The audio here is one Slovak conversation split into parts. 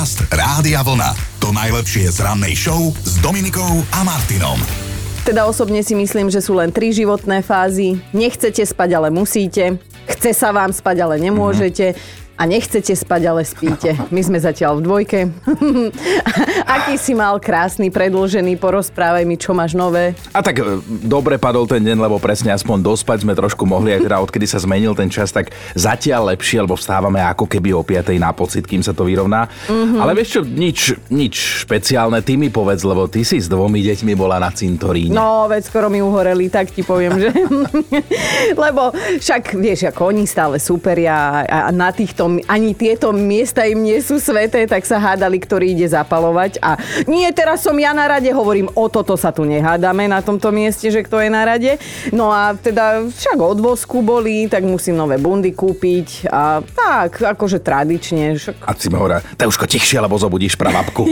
Podcast Rádia Vlna. To najlepšie z rannej show s Dominikou a Martinom. Teda osobne si myslím, že sú len tri životné fázy. Nechcete spať, ale musíte. Chce sa vám spať, ale nemôžete a nechcete spať, ale spíte. My sme zatiaľ v dvojke. Aký si mal krásny, predlžený, porozprávaj mi, čo máš nové. A tak e, dobre padol ten deň, lebo presne aspoň dospať sme trošku mohli, aj teda odkedy sa zmenil ten čas, tak zatiaľ lepšie, lebo vstávame ako keby o 5 na pocit, kým sa to vyrovná. Mm-hmm. Ale vieš čo, nič, nič špeciálne, ty mi povedz, lebo ty si s dvomi deťmi bola na cintoríne. No, veď skoro mi uhoreli, tak ti poviem, že... lebo však, vieš, ako oni stále superia a na týchto ani tieto miesta im nie sú sveté, tak sa hádali, ktorý ide zapalovať. A nie, teraz som ja na rade, hovorím, o toto sa tu nehádame na tomto mieste, že kto je na rade. No a teda však od vosku boli, tak musím nové bundy kúpiť a tak, akože tradične. Však... A si hovorila, už tichšie, lebo zobudíš pravapku.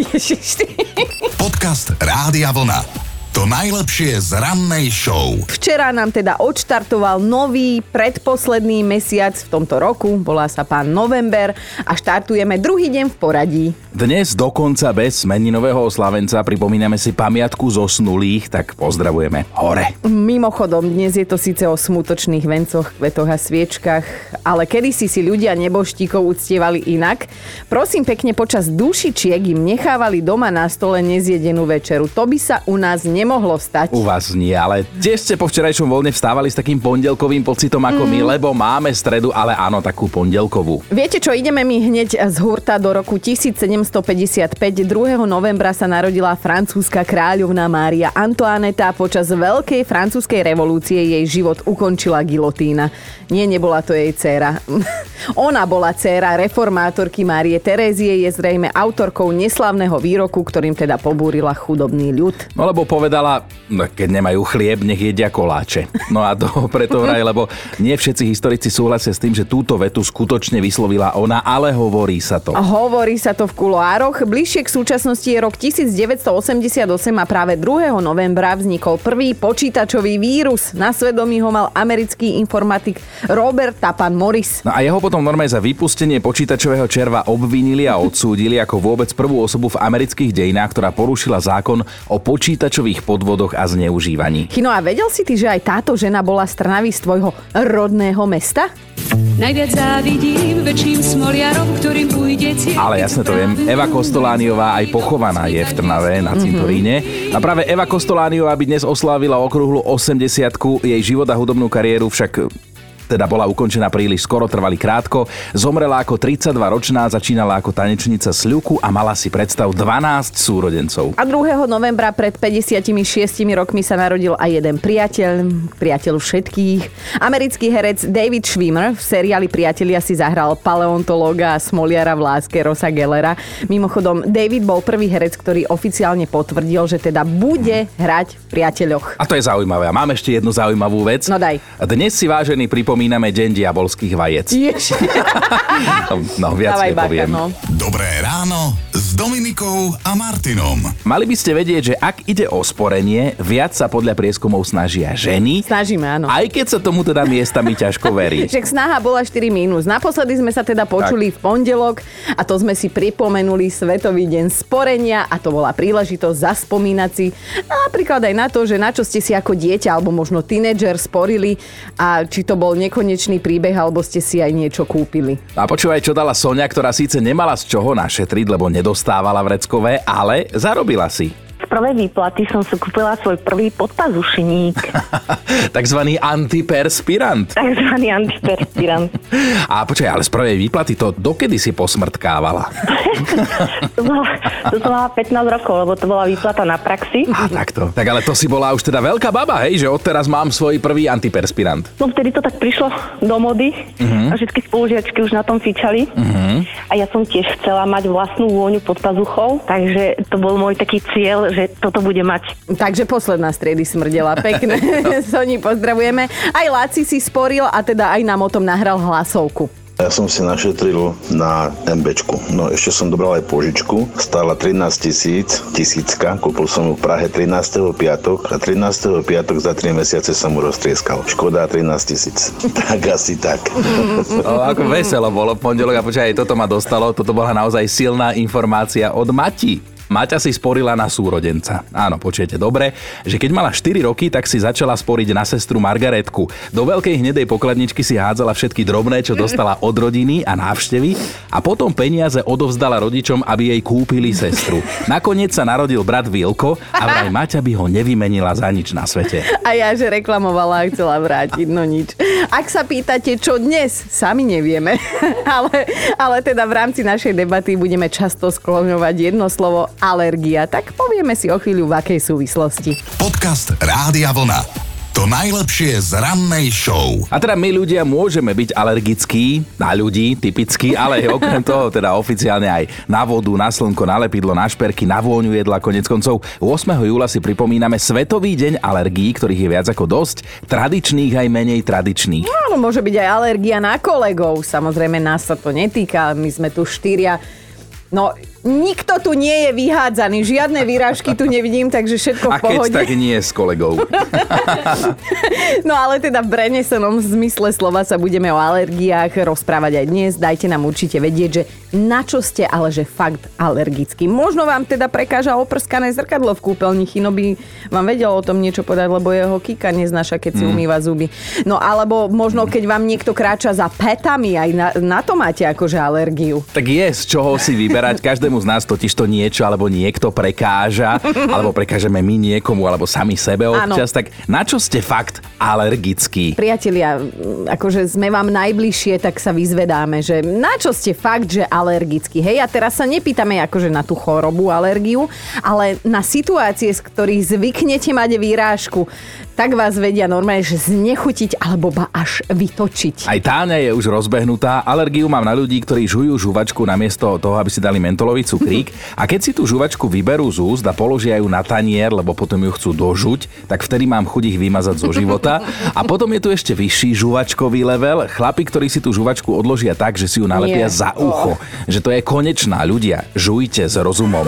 Podcast Rádia Vlna. To najlepšie z rannej show. Včera nám teda odštartoval nový, predposledný mesiac v tomto roku. Volá sa pán November a štartujeme druhý deň v poradí. Dnes dokonca bez meninového oslavenca pripomíname si pamiatku zosnulých, tak pozdravujeme hore. Mimochodom, dnes je to síce o smutočných vencoch, kvetoch a sviečkach, ale kedysi si ľudia neboštíkov uctievali inak. Prosím pekne, počas dušičiek im nechávali doma na stole nezjedenú večeru. To by sa u nás nemohlo nemohlo vstať. U vás nie, ale tiež ste po včerajšom voľne vstávali s takým pondelkovým pocitom ako mm. my, lebo máme stredu, ale áno, takú pondelkovú. Viete čo, ideme mi hneď z hurta do roku 1755. 2. novembra sa narodila francúzska kráľovná Mária Antoineta. Počas veľkej francúzskej revolúcie jej život ukončila gilotína. Nie, nebola to jej dcéra. Ona bola dcéra reformátorky Márie Terézie, je zrejme autorkou neslavného výroku, ktorým teda pobúrila chudobný ľud. No lebo povedal povedala, no, keď nemajú chlieb, nech jedia koláče. No a to preto vraj, lebo nie všetci historici súhlasia s tým, že túto vetu skutočne vyslovila ona, ale hovorí sa to. Hovorí sa to v kuloároch. Bližšie k súčasnosti je rok 1988 a práve 2. novembra vznikol prvý počítačový vírus. Na svedomí ho mal americký informatik Robert Tapan Morris. No a jeho potom normálne za vypustenie počítačového červa obvinili a odsúdili ako vôbec prvú osobu v amerických dejinách, ktorá porušila zákon o počítačových podvodoch a zneužívaní. Chino, a vedel si ty, že aj táto žena bola z Trnavy z tvojho rodného mesta? Najviac závidím väčším smoliarom, ktorým pôjde Ale jasne to viem. Eva Kostolániová aj pochovaná je v Trnave na cintoríne. Mm-hmm. A práve Eva Kostolániová by dnes oslávila okrúhlu 80 Jej život a hudobnú kariéru však teda bola ukončená príliš skoro, trvali krátko. Zomrela ako 32-ročná, začínala ako tanečnica ľuku a mala si predstav 12 súrodencov. A 2. novembra pred 56 rokmi sa narodil aj jeden priateľ, priateľ všetkých. Americký herec David Schwimmer v seriáli Priatelia si zahral paleontológa a smoliara v láske Rosa Gellera. Mimochodom, David bol prvý herec, ktorý oficiálne potvrdil, že teda bude hrať v Priateľoch. A to je zaujímavé. A mám ešte jednu zaujímavú vec. No daj. Dnes si vážený pripomínam spomíname Deň diabolských vajec. no, no, viac Dávaj nepoviem. Baka, no. Dobré ráno s Dominikou a Martinom. Mali by ste vedieť, že ak ide o sporenie, viac sa podľa prieskumov snažia ženy. Snažíme, áno. Aj keď sa tomu teda miestami ťažko verí. Však snaha bola 4 mínus. Naposledy sme sa teda počuli tak. v pondelok a to sme si pripomenuli Svetový deň sporenia a to bola príležitosť zaspomínať si napríklad aj na to, že na čo ste si ako dieťa alebo možno tínedžer sporili a či to bol nekonečný príbeh, alebo ste si aj niečo kúpili. A počúvaj, čo dala Sonia, ktorá síce nemala z čoho našetriť, lebo nedostávala vreckové, ale zarobila si prvej výplaty som si kúpila svoj prvý podpazušník. Takzvaný antiperspirant. Takzvaný antiperspirant. A počkaj, ale z prvej výplaty to dokedy si posmrtkávala? to, bola, to bola 15 rokov, lebo to bola výplata na praxi. A takto. Tak ale to si bola už teda veľká baba, hej, že odteraz mám svoj prvý antiperspirant. No vtedy to tak prišlo do mody uh-huh. a všetky spolužiačky už na tom fičali. Uh-huh. A ja som tiež chcela mať vlastnú vôňu pod pazuchou, takže to bol môj taký cieľ, že toto bude mať. Takže posledná striedy smrdela. Pekne. Soni, pozdravujeme. Aj Laci si sporil a teda aj nám o tom nahral hlasovku. Ja som si našetril na MBčku. No ešte som dobral aj požičku. Stála 13 tisíc, tisícka. Kúpil som ju v Prahe 13. piatok a 13. piatok za 3 mesiace som mu roztrieskal. Škoda 13 tisíc. tak asi tak. O, ako veselo bolo v pondelok a počkaj, toto ma dostalo. Toto bola naozaj silná informácia od Mati. Maťa si sporila na súrodenca. Áno, počujete dobre, že keď mala 4 roky, tak si začala sporiť na sestru Margaretku. Do veľkej hnedej pokladničky si hádzala všetky drobné, čo dostala od rodiny a návštevy a potom peniaze odovzdala rodičom, aby jej kúpili sestru. Nakoniec sa narodil brat Vilko a vraj Maťa by ho nevymenila za nič na svete. A ja, že reklamovala a chcela vrátiť, no nič. Ak sa pýtate, čo dnes, sami nevieme. ale, ale teda v rámci našej debaty budeme často skloňovať jedno slovo alergia, tak povieme si o chvíľu v akej súvislosti. Podcast Rádia Vlna. To najlepšie z rannej show. A teda my ľudia môžeme byť alergickí na ľudí, typicky, ale okrem toho teda oficiálne aj na vodu, na slnko, na lepidlo, na šperky, na vôňu jedla. Konec koncov 8. júla si pripomíname Svetový deň alergií, ktorých je viac ako dosť, tradičných aj menej tradičných. No, môže byť aj alergia na kolegov. Samozrejme, nás sa to netýka, my sme tu štyria. No, nikto tu nie je vyhádzaný, žiadne výražky tu nevidím, takže všetko v A keď pohode. tak nie s kolegou. No ale teda v prenesenom zmysle slova sa budeme o alergiách rozprávať aj dnes. Dajte nám určite vedieť, že na čo ste, ale že fakt alergický. Možno vám teda prekáža oprskané zrkadlo v kúpeľni. Chino by vám vedel o tom niečo povedať, lebo jeho kýka neznáša, keď si umýva zuby. No alebo možno, keď vám niekto kráča za petami, aj na, na to máte akože alergiu. Tak je z čoho si vyberať. Každému z nás totiž to niečo alebo niekto prekáža, alebo prekážeme my niekomu, alebo sami sebe občas. Tak na čo ste fakt alergickí? Priatelia, akože sme vám najbližšie, tak sa vyzvedáme, že na čo ste fakt, že alergickí. Hej, a teraz sa nepýtame akože na tú chorobu, alergiu, ale na situácie, z ktorých zvyknete mať výrážku. Tak vás vedia normálne, že znechutiť alebo ba až vytočiť. Aj Táňa je už rozbehnutá. Alergiu mám na ľudí, ktorí žujú žuvačku namiesto toho, aby si dali mentolový cukrík. A keď si tú žuvačku vyberú z úst a položia ju na tanier, lebo potom ju chcú dožuť, tak vtedy mám chuť ich vymazať zo života. A potom je tu ešte vyšší žuvačkový level. Chlapi, ktorí si tú žuvačku odložia tak, že si ju nalepia Nie. za ucho. Že to je konečná. Ľudia, žujte s rozumom.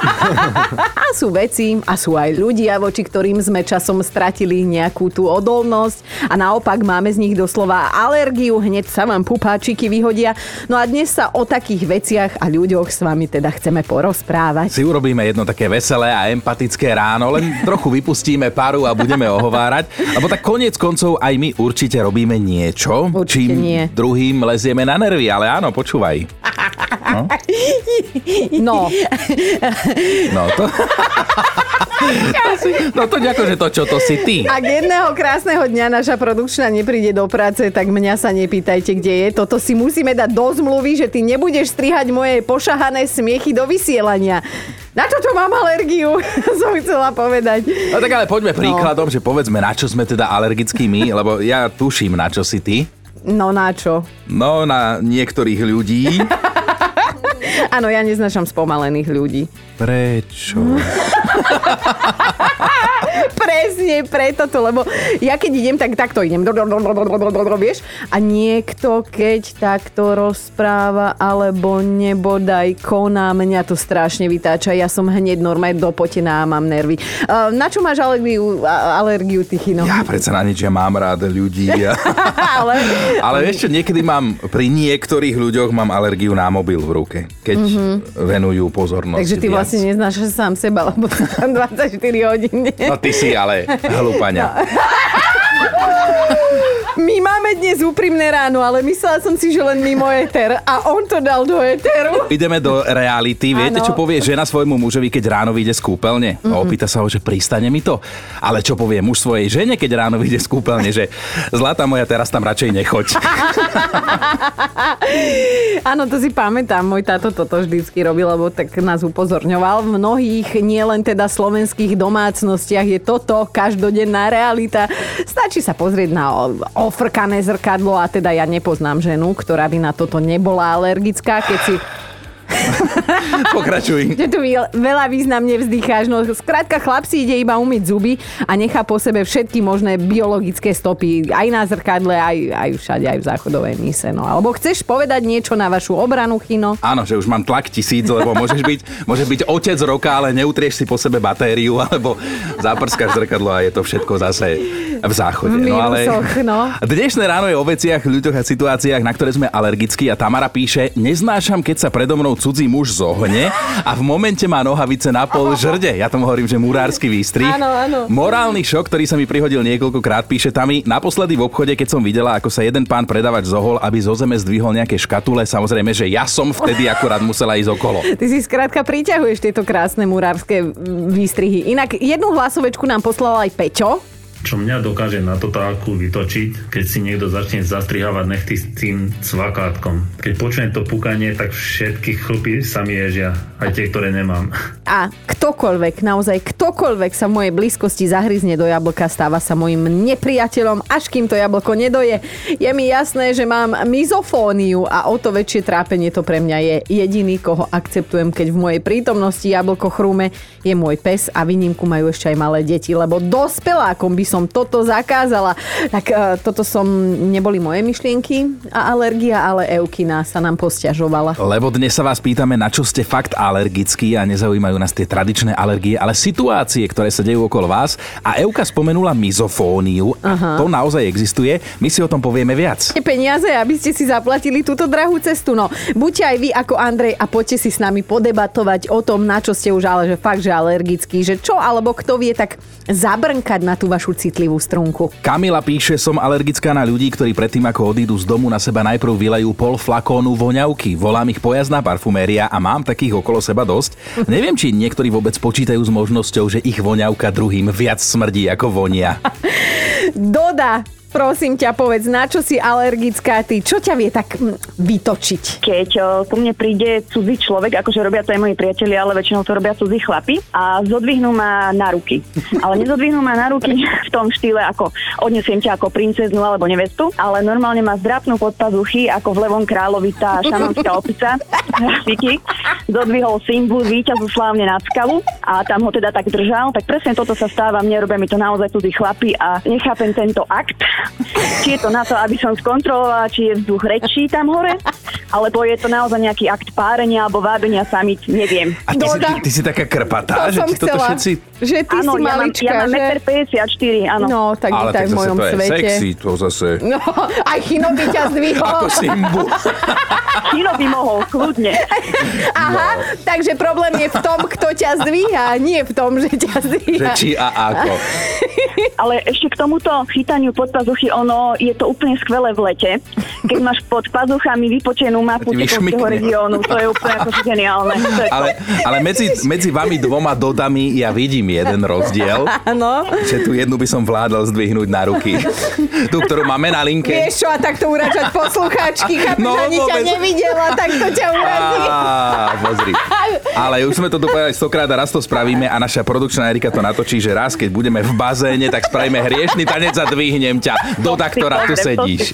A sú veci a sú aj ľudia, voči ktorým sme časom stratili nejakú tú odolnosť a naopak máme z nich doslova alergiu, hneď sa vám pupáčiky vyhodia. No a dnes sa o takých veciach a ľuďoch s vami teda chceme porozprávať. Si urobíme jedno také veselé a empatické ráno, len trochu vypustíme paru a budeme ohovárať. Lebo tak koniec koncov aj my určite robíme niečo, Určite čím nie. druhým lezieme na nervy. Ale áno, počúvaj. No, No to... no to ďako, že to čo, to si ty. ak jedného krásneho dňa naša produkčná nepríde do práce, tak mňa sa nepýtajte, kde je. Toto si musíme dať do zmluvy, že ty nebudeš strihať moje pošahané smiechy do vysielania. Na čo to mám alergiu? som chcela povedať. No tak ale poďme príkladom, že povedzme, na čo sme teda alergickí my, lebo ja tuším, na čo si ty. No na čo? No, na niektorých ľudí. Áno, ja neznášam spomalených ľudí. Prečo? Presne preto to, lebo ja keď idem, tak takto idem. Vieš? A niekto, keď takto rozpráva, alebo nebodaj koná, mňa to strašne vytáča. Ja som hneď normálne dopotená a mám nervy. Na čo máš alergiu, alergiu ty, Chino? Ja predsa na nič, ja mám rád ľudí. Ale Ale ešte niekedy mám, pri niektorých ľuďoch mám alergiu na mobil v ruke, keď venujú pozornosť. Takže ty viac. vlastne neznášaš sám seba, lebo tam 24 hodín. No ty si ale hlúpaňa. My máme dnes úprimné ráno, ale myslela som si, že len mimo éter. A on to dal do éteru. Ideme do reality. Viete, Áno. čo povie žena svojmu mužovi, keď ráno vyjde z kúpeľne? A opýta sa ho, že pristane mi to. Ale čo povie muž svojej žene, keď ráno vyjde z kúpeľne, že zlatá moja, teraz tam radšej nechoď. Áno, to si pamätám. Môj táto toto vždycky robil, lebo tak nás upozorňoval. V mnohých, nielen teda slovenských domácnostiach je toto každodenná realita. Stačí sa pozrieť na o- ofrkané zrkadlo a teda ja nepoznám ženu, ktorá by na toto nebola alergická, keď si... Pokračuj. Že tu veľa významne vzdycháš. No skrátka chlap si ide iba umyť zuby a nechá po sebe všetky možné biologické stopy. Aj na zrkadle, aj, aj všade, aj v záchodovej mise. No. Alebo chceš povedať niečo na vašu obranu, Chino? Áno, že už mám tlak tisíc, lebo môžeš byť, môžeš byť otec roka, ale neutrieš si po sebe batériu, alebo zaprskáš zrkadlo a je to všetko zase v záchode. V no, ale no. Dnešné ráno je o veciach, ľuďoch a situáciách, na ktoré sme alergickí a Tamara píše, neznášam, keď sa predo mnou cudzí muž zohne a v momente má nohavice na pol žrde. Ja tomu hovorím, že murársky výstrih. Áno, áno. Morálny šok, ktorý sa mi prihodil niekoľkokrát, píše Tami, naposledy v obchode, keď som videla, ako sa jeden pán predavač zohol, aby zo zeme zdvihol nejaké škatule, samozrejme, že ja som vtedy akurát musela ísť okolo. Ty si skrátka priťahuješ tieto krásne murárske výstrihy. Inak jednu hlasovečku nám poslal aj Peťo, čo mňa dokáže na totálku vytočiť, keď si niekto začne zastrihávať nechty s tým cvakátkom. Keď počujem to pukanie, tak všetky chlpy sa mi ježia, aj tie, ktoré nemám. A ktokoľvek, naozaj ktokoľvek sa v mojej blízkosti zahryzne do jablka, stáva sa mojim nepriateľom, až kým to jablko nedoje. Je mi jasné, že mám mizofóniu a o to väčšie trápenie to pre mňa je. Jediný, koho akceptujem, keď v mojej prítomnosti jablko chrúme, je môj pes a výnimku majú ešte aj malé deti, lebo dospelákom by som toto zakázala. Tak uh, toto som, neboli moje myšlienky a alergia, ale Eukina sa nám posťažovala. Lebo dnes sa vás pýtame, na čo ste fakt alergickí a nezaujímajú nás tie tradičné alergie, ale situácie, ktoré sa dejú okolo vás. A Euka spomenula mizofóniu a to naozaj existuje. My si o tom povieme viac. Peniaze, aby ste si zaplatili túto drahú cestu. No, buďte aj vy ako Andrej a poďte si s nami podebatovať o tom, na čo ste už ale že fakt, že alergický, že čo alebo kto vie tak zabrnkať na tú vašu citlivú strunku. Kamila píše, som alergická na ľudí, ktorí predtým ako odídu z domu na seba najprv vylejú pol flakónu voňavky. Volám ich pojazdná parfuméria a mám takých okolo seba dosť. Neviem, či niektorí vôbec počítajú s možnosťou, že ich voňavka druhým viac smrdí ako vonia. Doda Prosím ťa, povedz, na čo si alergická ty? Čo ťa vie tak hm, vytočiť? Keď o, ku mne príde cudzí človek, akože robia to aj moji priatelia, ale väčšinou to robia cudzí chlapi a zodvihnú ma na ruky. Ale nezodvihnú ma na ruky v tom štýle, ako odnesiem ťa ako princeznú alebo nevestu, ale normálne ma zdrapnú pod pazuchy, ako v Levom kráľovi tá šanonská opica. Fiky. Zodvihol symbol víťazu slávne nad skalu a tam ho teda tak držal. Tak presne toto sa stáva, mne robia mi to naozaj cudzí chlapi a nechápem tento akt či je to na to, aby som skontrolovala, či je vzduch rečí tam hore, alebo je to naozaj nejaký akt párenia alebo vábenia samiť, neviem. A ty, si, ty, ty si taká krpatá, To že ti toto všetci... Že ty Áno, si ja mám, malička, ja mám že? 1,54 áno. No, tak Ale tak v mojom to je svete. sexy, to zase... No, aj Chino by ťa zdvihol. Ako Simbu. Kino by mohol, kľudne. Aha, takže problém je v tom, kto ťa zdvíha, nie v tom, že ťa Že zdvíha. či a ako. Ale ešte k tomuto chytaniu pod pazuchy, ono je to úplne skvelé v lete. Keď máš pod pazuchami vypočenú mapu Tekovského regiónu, to je úplne ako geniálne. Ale, ale medzi, medzi vami dvoma dodami ja vidím jeden rozdiel. Áno. Že tu jednu by som vládal zdvihnúť na ruky. Tú, ktorú máme na linke. Vieš čo, a takto uračať poslucháčky, chápeš, No, ani ťa nevidela, tak to ťa urazí. Pozri. Ale už sme to tu povedali stokrát a raz to spravíme a naša produkčná Erika to natočí, že raz, keď budeme v bazéne, tak spravíme hriešný tanec a dvihnem ťa do ktorá tu sedíš.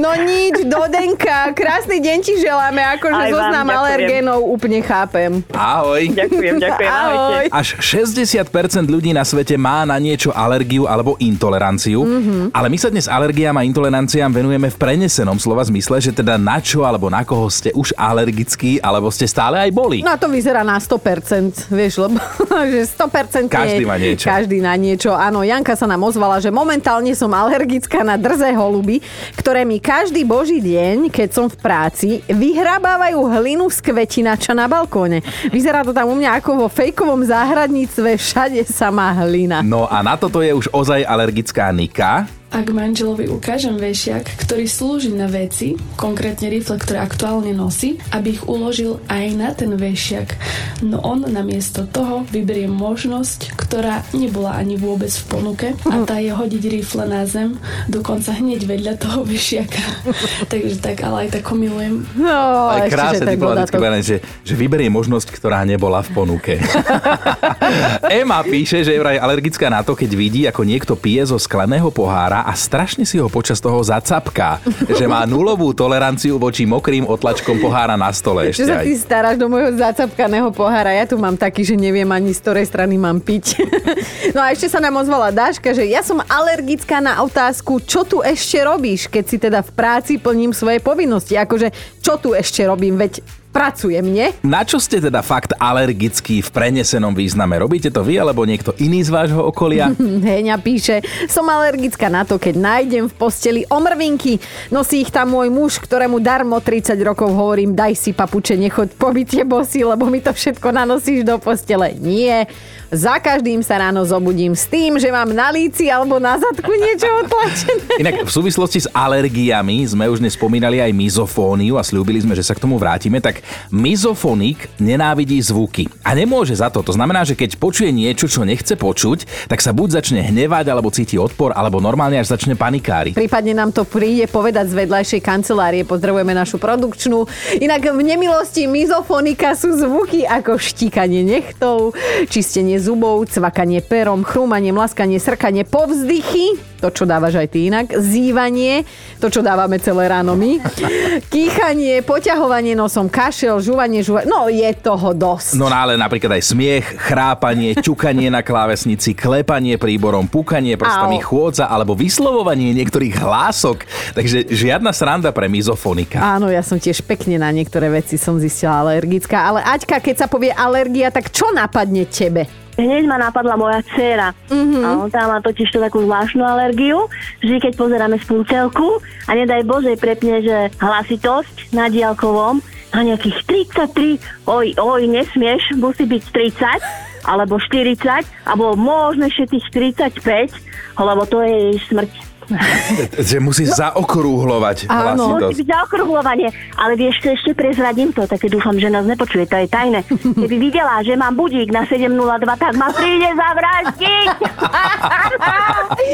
No nič, Dodenka, krásny deň ti želáme, akože Aj vám zoznam ďakujem. alergénov úplne chápem. Ahoj. Ďakujem, ďakujem. Ahoj. Až 60% ľudí na svete má na niečo alergiu alebo intoleranciu, mm-hmm. ale my sa dnes alergiám a intoleranciám venujeme v prenesenom slova zmysle, že teda na čo alebo na koho ste už alergickí, alebo ste stále aj boli. No a to vyzerá na 100%, vieš, lebo že 100% Každý je- má niečo. Každý na niečo. Áno, Janka sa nám ozvala, že momentálne som alergická na drzé holuby, ktoré mi každý boží deň, keď som v práci, vyhrabávajú hlinu z kvetinača na balkóne. Vyzerá to tam u mňa ako vo fejkovom záhradníctve, všade samá hlina. No a na toto je už ozaj alergická Nika. Ak manželovi ukážem vešiak, ktorý slúži na veci, konkrétne rifle, ktoré aktuálne nosí, aby ich uložil aj na ten vešiak, no on namiesto toho vyberie možnosť, ktorá nebola ani vôbec v ponuke a tá je hodiť rifle na zem, dokonca hneď vedľa toho vešiaka. Takže tak, ale aj tak milujem. No, Aj krásne diplomatické povedané, že, že vyberie možnosť, ktorá nebola v ponuke. Ema píše, že je vraj alergická na to, keď vidí, ako niekto pije zo skleného pohára a strašne si ho počas toho zacapká, že má nulovú toleranciu voči mokrým otlačkom pohára na stole ešte Čo sa ty staráš do môjho zacapkaného pohára? Ja tu mám taký, že neviem ani z ktorej strany mám piť. no a ešte sa nám ozvala Dáška, že ja som alergická na otázku, čo tu ešte robíš, keď si teda v práci plním svoje povinnosti. Akože, čo tu ešte robím, veď pracujem, nie? Na čo ste teda fakt alergickí v prenesenom význame? Robíte to vy alebo niekto iný z vášho okolia? Heňa píše, som alergická na to, keď nájdem v posteli omrvinky. Nosí ich tam môj muž, ktorému darmo 30 rokov hovorím, daj si papuče, nechoď po byte bosy, lebo mi to všetko nanosíš do postele. Nie. Za každým sa ráno zobudím s tým, že mám na líci alebo na zadku niečo otlačené. Inak v súvislosti s alergiami sme už nespomínali aj mizofóniu a slúbili sme, že sa k tomu vrátime, tak mizofonik nenávidí zvuky a nemôže za to. To znamená, že keď počuje niečo, čo nechce počuť, tak sa buď začne hnevať, alebo cíti odpor, alebo normálne až začne panikáriť. Prípadne nám to príde povedať z vedľajšej kancelárie. Pozdravujeme našu produkčnú. Inak v nemilosti mizofonika sú zvuky ako štíkanie nechtov, čistenie zubov, cvakanie perom, chrúmanie, mlaskanie, srkanie, povzdychy, to, čo dávaš aj ty inak, zývanie, to, čo dávame celé ráno my, kýchanie, poťahovanie nosom, kašel, žúvanie, žúvanie, no je toho dosť. No ale napríklad aj smiech, chrápanie, ťukanie na klávesnici, klepanie príborom, púkanie prstami, Au. chôdza alebo vyslovovanie niektorých hlások. Takže žiadna sranda pre mizofonika. Áno, ja som tiež pekne na niektoré veci som zistila alergická, ale Aťka, keď sa povie alergia, tak čo napadne tebe? Hneď ma napadla moja dcéra. Mm-hmm. A tá má totiž to takú zvláštnu alergiu, že keď pozeráme spúcelku a nedaj Bože prepne, že hlasitosť na diálkovom a nejakých 33, oj, oj, nesmieš, musí byť 30, alebo 40, alebo možno ešte tých 35, lebo to je jej smrť. Že musí zaokrúhlovať Áno. hlasitosť. Musí byť zaokrúhlovanie, ale vieš, čo ešte prezradím to, tak dúfam, že nás nepočuje, to je tajné. Keby videla, že mám budík na 7.02, tak ma príde zavraždiť.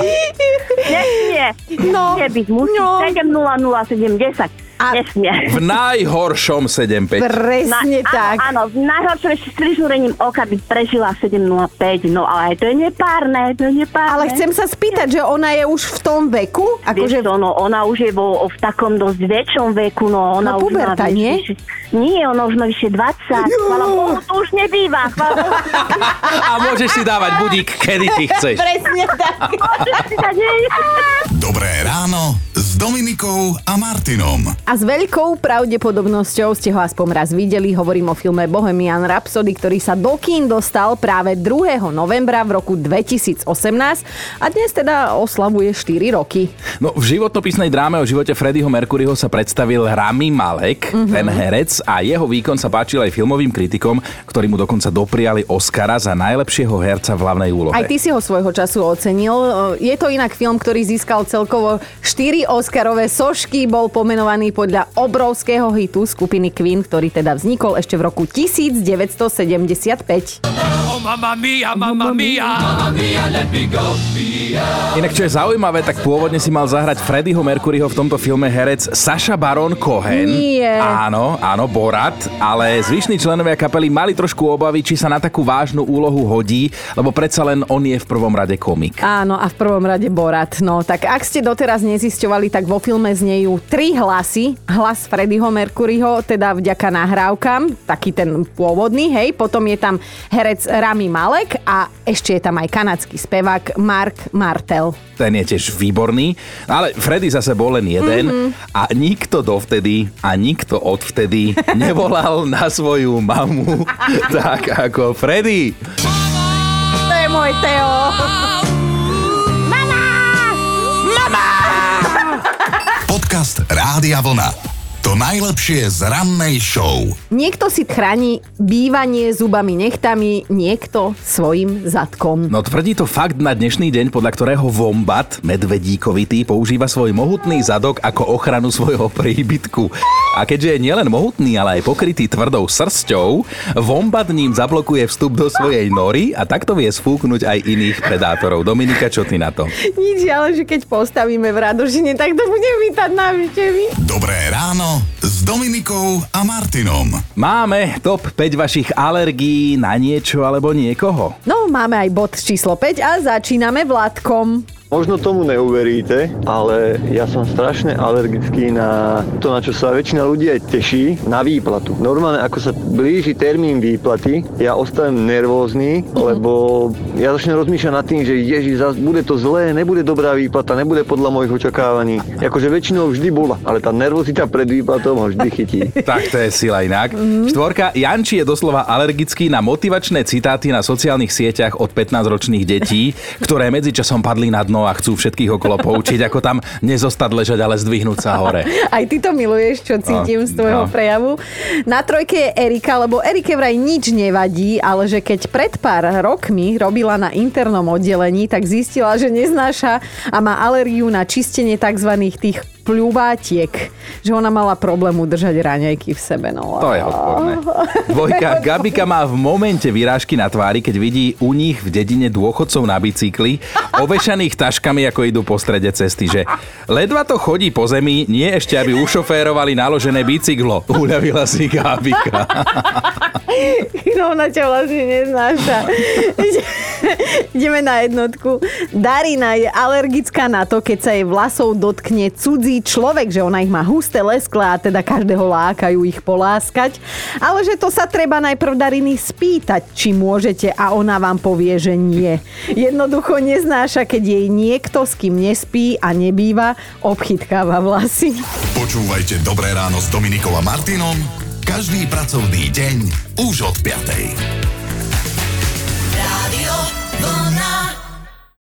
Nesmie. No. Nesmie byť, musí No. 7.00, 7.10. A- Nesmie. V najhoršom 7.5. Presne tak. Áno, áno, v najhoršom ešte s prižúrením oka by prežila 7.05, no ale aj to je nepárne, to je nepárne. Ale chcem sa spýtať, že ona je už v tom veku? Akože... Akože Vieš to, no, ona už je vo, v takom dosť väčšom veku, no ona No, už má puberta, nie? vyššie- Nie, ona už má vyššie 20. Chvala Bohu, to už nebýva. A môžeš si dávať budík, kedy ty chceš. presne tak. že si. Dobré ráno s Dominikou a Martinom. A s veľkou pravdepodobnosťou ste ho aspoň raz videli. Hovorím o filme Bohemian Rhapsody, ktorý sa do kín dostal práve 2. novembra v roku 2018 a dnes teda oslavuje 4 roky. No v životopisnej dráme o živote Freddieho Mercuryho sa predstavil Rami Malek, mm-hmm. ten herec a jeho výkon sa páčil aj filmovým kritikom, ktorí mu dokonca dopriali Oscara za najlepšieho herca v hlavnej úlohe. Aj ty si ho svojho času ocenil. Je to inak film, ktorý získal celkovo 4 Oscarové sošky, bol pomenovaný podľa obrovského hitu skupiny Queen, ktorý teda vznikol ešte v roku 1975. Inak čo je zaujímavé, tak pôvodne si mal zahrať Freddieho Mercuryho v tomto filme herec Saša Baron Cohen. Nie. Áno, áno, Borat, ale zvyšní členovia kapely mali trošku obavy, či sa na takú vážnu úlohu hodí, lebo predsa len on je v prvom rade komik. Áno, a v prvom rade Borat. No, tak ak ste doteraz nezisťovali, tak vo filme znejú tri hlasy. Hlas Freddieho Mercuryho, teda vďaka nahrávkam, taký ten pôvodný, hej. Potom je tam herec Rami Malek a ešte je tam aj kanadský spevák Mark Martel. Ten je tiež výborný, ale Freddy zase bol len jeden mm-hmm. a nikto dovtedy a nikto odvtedy nevolal na svoju mamu tak ako Freddy. To je môj Teo. Rádia Vlna. To najlepšie z rannej show. Niekto si chráni bývanie zubami nechtami, niekto svojim zadkom. No tvrdí to fakt na dnešný deň, podľa ktorého Vombat, medvedíkovitý, používa svoj mohutný zadok ako ochranu svojho príbytku. A keďže je nielen mohutný, ale aj pokrytý tvrdou srsťou, Vombat ním zablokuje vstup do svojej nory a takto vie sfúknuť aj iných predátorov. Dominika, čo ty na to? Nič, ale že keď postavíme v Radožine, tak to budem vítať návštevy. Dobré ráno s Dominikou a Martinom. Máme top 5 vašich alergií na niečo alebo niekoho. No, máme aj bod číslo 5 a začíname Vládkom. Možno tomu neuveríte, ale ja som strašne alergický na to, na čo sa väčšina ľudí aj teší, na výplatu. Normálne, ako sa blíži termín výplaty, ja ostanem nervózny, lebo ja začnem rozmýšľať nad tým, že ježi, bude to zlé, nebude dobrá výplata, nebude podľa mojich očakávaní. Akože väčšinou vždy bola, ale tá nervozita pred výplatou ma vždy chytí. tak to je sila inak. Mm. Štvorka, Janči je doslova alergický na motivačné citáty na sociálnych sieťach od 15-ročných detí, ktoré medzičasom padli na dno a chcú všetkých okolo poučiť, ako tam nezostať ležať, ale zdvihnúť sa hore. Aj ty to miluješ, čo cítim no, z tvojho no. prejavu. Na trojke je Erika, lebo Erike vraj nič nevadí, ale že keď pred pár rokmi robila na internom oddelení, tak zistila, že neznáša a má alergiu na čistenie tzv. tých pľúvátiek, že ona mala problém udržať raňajky v sebe. No. To je odporné. Dvojka, Gabika má v momente vyrážky na tvári, keď vidí u nich v dedine dôchodcov na bicykli, ovešaných taškami, ako idú po strede cesty, že ledva to chodí po zemi, nie ešte, aby ušoférovali naložené bicyklo. Uľavila si Gabika. No, ona ťa vlastne neznáša. Ideme na jednotku. Darina je alergická na to, keď sa jej vlasov dotkne cudzí človek, že ona ich má husté, lesklé a teda každého lákajú ich poláskať. Ale že to sa treba najprv Dariny spýtať, či môžete a ona vám povie, že nie. Jednoducho neznáša, keď jej niekto, s kým nespí a nebýva, obchytkáva vlasy. Počúvajte Dobré ráno s Dominikom a Martinom každý pracovný deň už od 5.